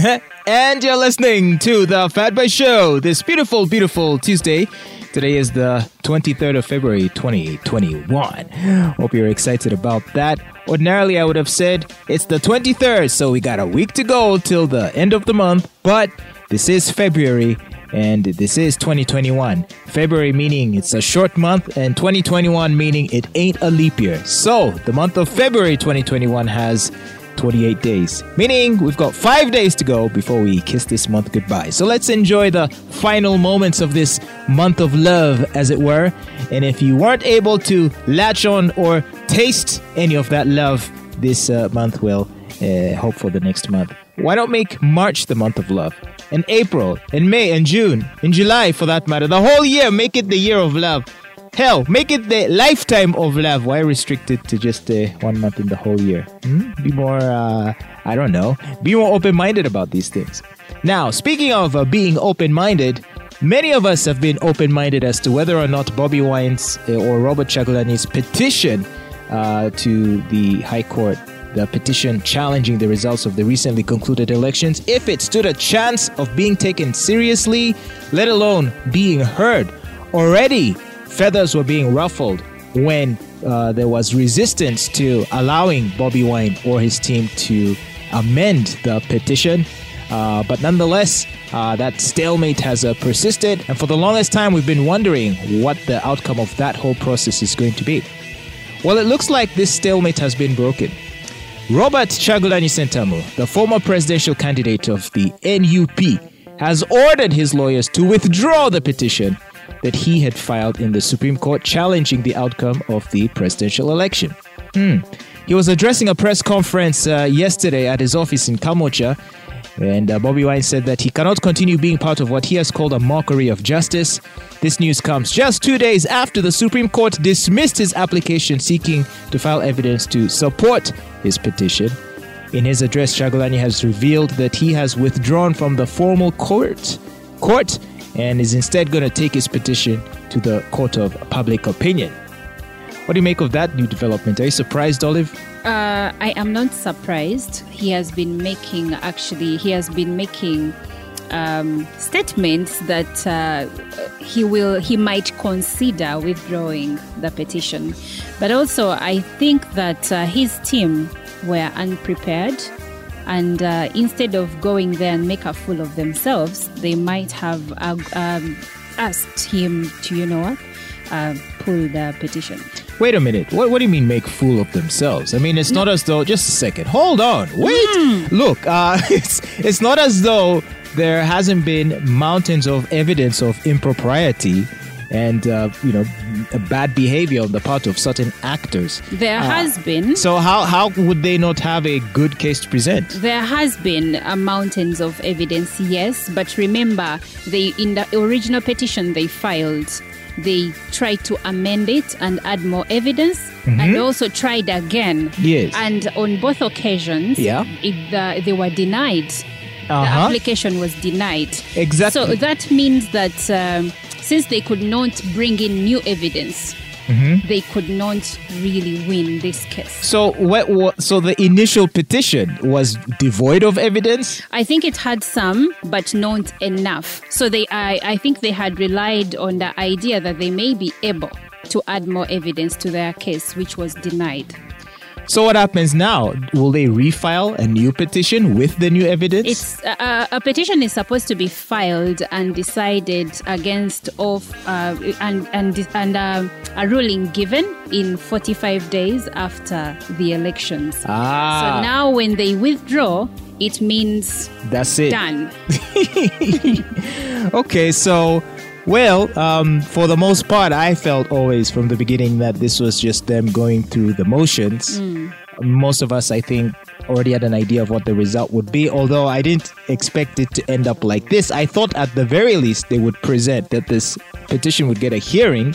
and you're listening to the Fat Boy Show this beautiful, beautiful Tuesday. Today is the 23rd of February 2021. Hope you're excited about that. Ordinarily, I would have said it's the 23rd, so we got a week to go till the end of the month, but this is February and this is 2021. February meaning it's a short month, and 2021 meaning it ain't a leap year. So, the month of February 2021 has 28 days, meaning we've got five days to go before we kiss this month goodbye. So let's enjoy the final moments of this month of love, as it were. And if you weren't able to latch on or taste any of that love this uh, month, well, uh, hope for the next month. Why not make March the month of love? And April, and May, and June, and July for that matter. The whole year, make it the year of love. Hell, make it the lifetime of love. Why restrict it to just uh, one month in the whole year? Hmm? Be more, uh, I don't know, be more open minded about these things. Now, speaking of uh, being open minded, many of us have been open minded as to whether or not Bobi Wine's uh, or Robert Kyagulanyi's petition uh, to the High Court the petition challenging the results of the recently concluded elections if it stood a chance of being taken seriously, let alone being heard. Already, feathers were being ruffled when uh, there was resistance to allowing Bobi Wine or his team to amend the petition. Uh, but nonetheless, uh, that stalemate has uh, persisted, and for the longest time, we've been wondering what the outcome of that whole process is going to be. Well, it looks like this stalemate has been broken. Robert Kyagulanyi Ssentamu, the former presidential candidate of the NUP, has ordered his lawyers to withdraw the petition that he had filed in the Supreme Court challenging the outcome of the presidential election. Hmm. He was addressing a press conference uh, yesterday at his office in Kamwokya, and uh, Bobi Wine said that he cannot continue being part of what he has called a mockery of justice. This news comes just two days after the Supreme Court dismissed his application seeking to file evidence to support his petition. In his address, Kyagulanyi has revealed that he has withdrawn from the formal court, court and is instead going to take his petition to the court of public opinion. What do you make of that new development? Are you surprised, Olive? Uh, I am not surprised. He has been making, actually, he has been making um, statements that uh, he will, he might consider withdrawing the petition. But also, I think that uh, his team were unprepared and uh, instead of going there and make a fool of themselves, they might have uh, um, asked him to, you know what, uh, pull the petition. Wait a minute. What, what do you mean make fool of themselves? I mean, it's not as though. Just a second. Hold on. Wait. Mm. Look. Uh, it's it's not as though there hasn't been mountains of evidence of impropriety and uh, you know bad behavior on the part of certain actors. There uh, has been. So how how would they not have a good case to present? There has been uh, mountains of evidence, yes, but remember, they in the original petition they filed. They tried to amend it and add more evidence, mm-hmm. and also tried again. Yes. And on both occasions, yeah. It, they were denied. Uh-huh. The application was denied. Exactly. So that means that um, since they could not bring in new evidence, mm-hmm. they could not really win this case. So, what, what, so the initial petition was devoid of evidence. I think it had some, but not enough. So they, I, I think they had relied on the idea that they may be able to add more evidence to their case, which was denied. So what happens now? Will they refile a new petition with the new evidence? It's uh, a petition is supposed to be filed and decided against of uh, and and and uh, a ruling given in 45 days after the elections. Ah. So now when they withdraw, it means that's it. Done. okay, so well, um, for the most part, I felt always from the beginning that this was just them going through the motions. Mm. Most of us, I think, already had an idea of what the result would be, although I didn't expect it to end up like this. I thought at the very least they would present that this petition would get a hearing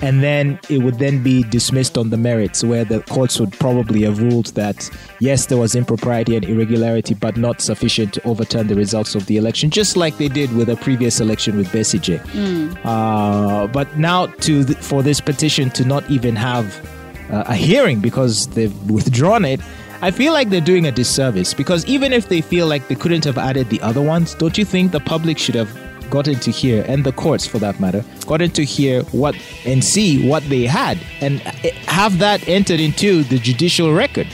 and then it would then be dismissed on the merits where the courts would probably have ruled that yes there was impropriety and irregularity but not sufficient to overturn the results of the election just like they did with a previous election with Besigye mm. uh, but now to for this petition to not even have uh, a hearing because they've withdrawn it I feel like they're doing a disservice because even if they feel like they couldn't have added the other ones, don't you think the public should have gotten to hear, and the courts for that matter, gotten to hear what and see what they had and have that entered into the judicial record?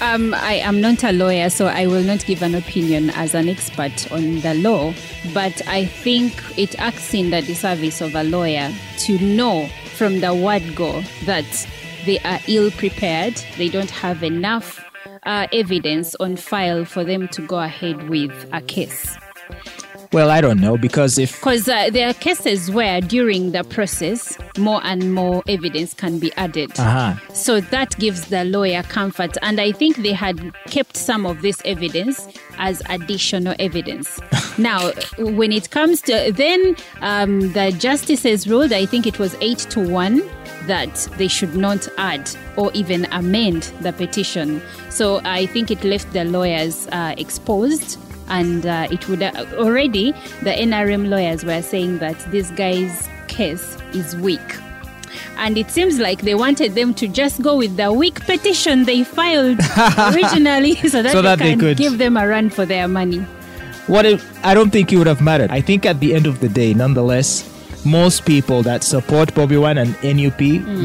Um, I am not a lawyer, so I will not give an opinion as an expert on the law. But I think it acts in the disservice of a lawyer to know from the word go that they are ill prepared, they don't have enough uh, evidence on file for them to go ahead with a case. Well, I don't know because if because uh, there are cases where during the process more and more evidence can be added. Uh-huh. So that gives the lawyer comfort, and I think they had kept some of this evidence as additional evidence. now, when it comes to then um, the justices ruled, I think it was eight to one that they should not add or even amend the petition. So I think it left the lawyers uh, exposed and uh, it would uh, already the NRM lawyers were saying that this guy's case is weak. And it seems like they wanted them to just go with the weak petition they filed originally so that, So they that they can could- give them a run for their money. what if I don't think it would have mattered. I think at the end of the day, nonetheless, most people that support Bobi Wine and NUP,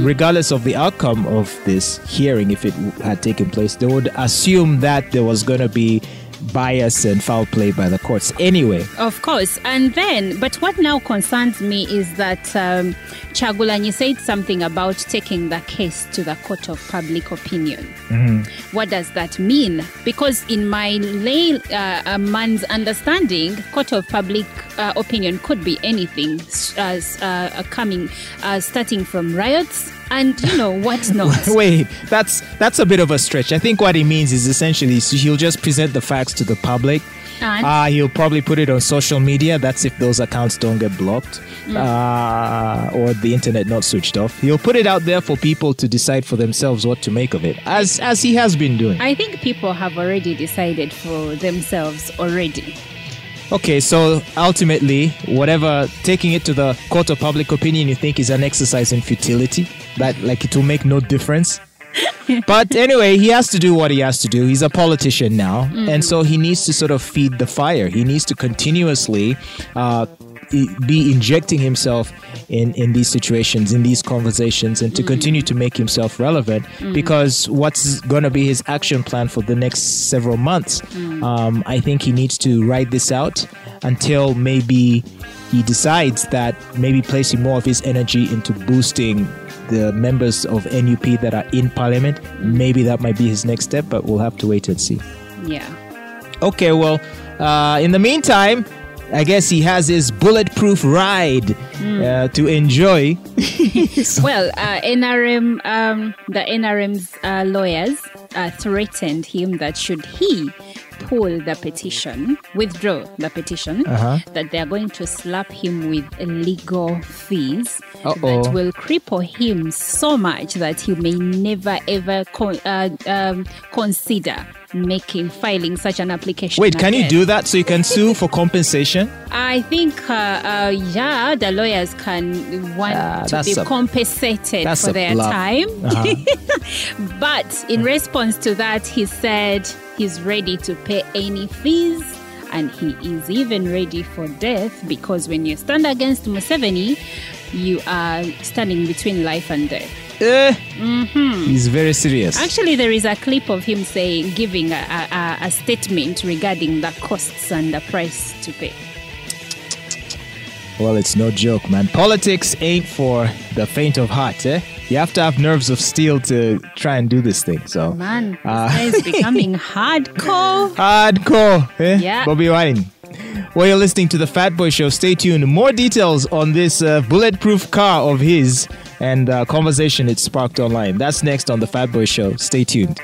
regardless of the outcome of this hearing, if it had taken place, they would assume that there was going to be bias and foul play by the courts anyway. Of course. And then, but what now concerns me is that um, Kyagulanyi said something about taking the case to the court of public opinion. What does that mean? Because in my lay uh, uh, man's understanding, court of public uh, opinion could be anything, as uh, coming, uh, starting from riots and you know what not. Wait, that's that's a bit of a stretch. I think what he means is essentially so he'll just present the facts to the public. And? Uh, he'll probably put it on social media. That's if those accounts don't get blocked uh, or the internet not switched off. He'll put it out there for people to decide for themselves what to make of it, as as he has been doing. I think people have already decided for themselves already. Okay, so ultimately, whatever taking it to the court of public opinion you think is an exercise in futility, that like it will make no difference. But anyway, he has to do what he has to do. He's a politician now, and so he needs to sort of feed the fire. He needs to continuously uh, be injecting himself in in these situations, in these conversations, and to continue to make himself relevant. Because what's going to be his action plan for the next several months? Um, I think he needs to ride this out until maybe he decides that maybe placing more of his energy into boosting the members of NUP that are in parliament, maybe that might be his next step, but we'll have to wait and see. Yeah. Okay, well, uh, in the meantime, I guess he has his bulletproof ride uh, to enjoy. Well, uh, NRM, um, the NRM's uh, lawyers uh, threatened him that should he pull the petition, withdraw the petition, Uh-huh. that they are going to slap him with legal fees Uh-oh. that will cripple him so much that he may never ever con- uh, um, consider making filing such an application. Wait, can you do that so you can sue for compensation? I think, uh, uh, yeah, the lawyers can want Ah, to be a- compensated for their bluff. time. Uh-huh. But in response to that, he said he's ready to pay any fees and he is even ready for death because when you stand against Museveni, you are standing between life and death. Eh, He's very serious. Actually, there is a clip of him saying, giving a, a, a statement regarding the costs and the price to pay. Well, it's no joke, man. Politics ain't for the faint of heart, eh? You have to have nerves of steel to try and do this thing. So, Man, this Uh, guy is becoming hardcore. hardcore, eh? Yeah. Bobi Wine. Well, you're listening to the Fat Boy Show. Stay tuned. More details on this uh, bulletproof car of his and uh, conversation it sparked online. That's next on the Fat Boy Show. Stay tuned.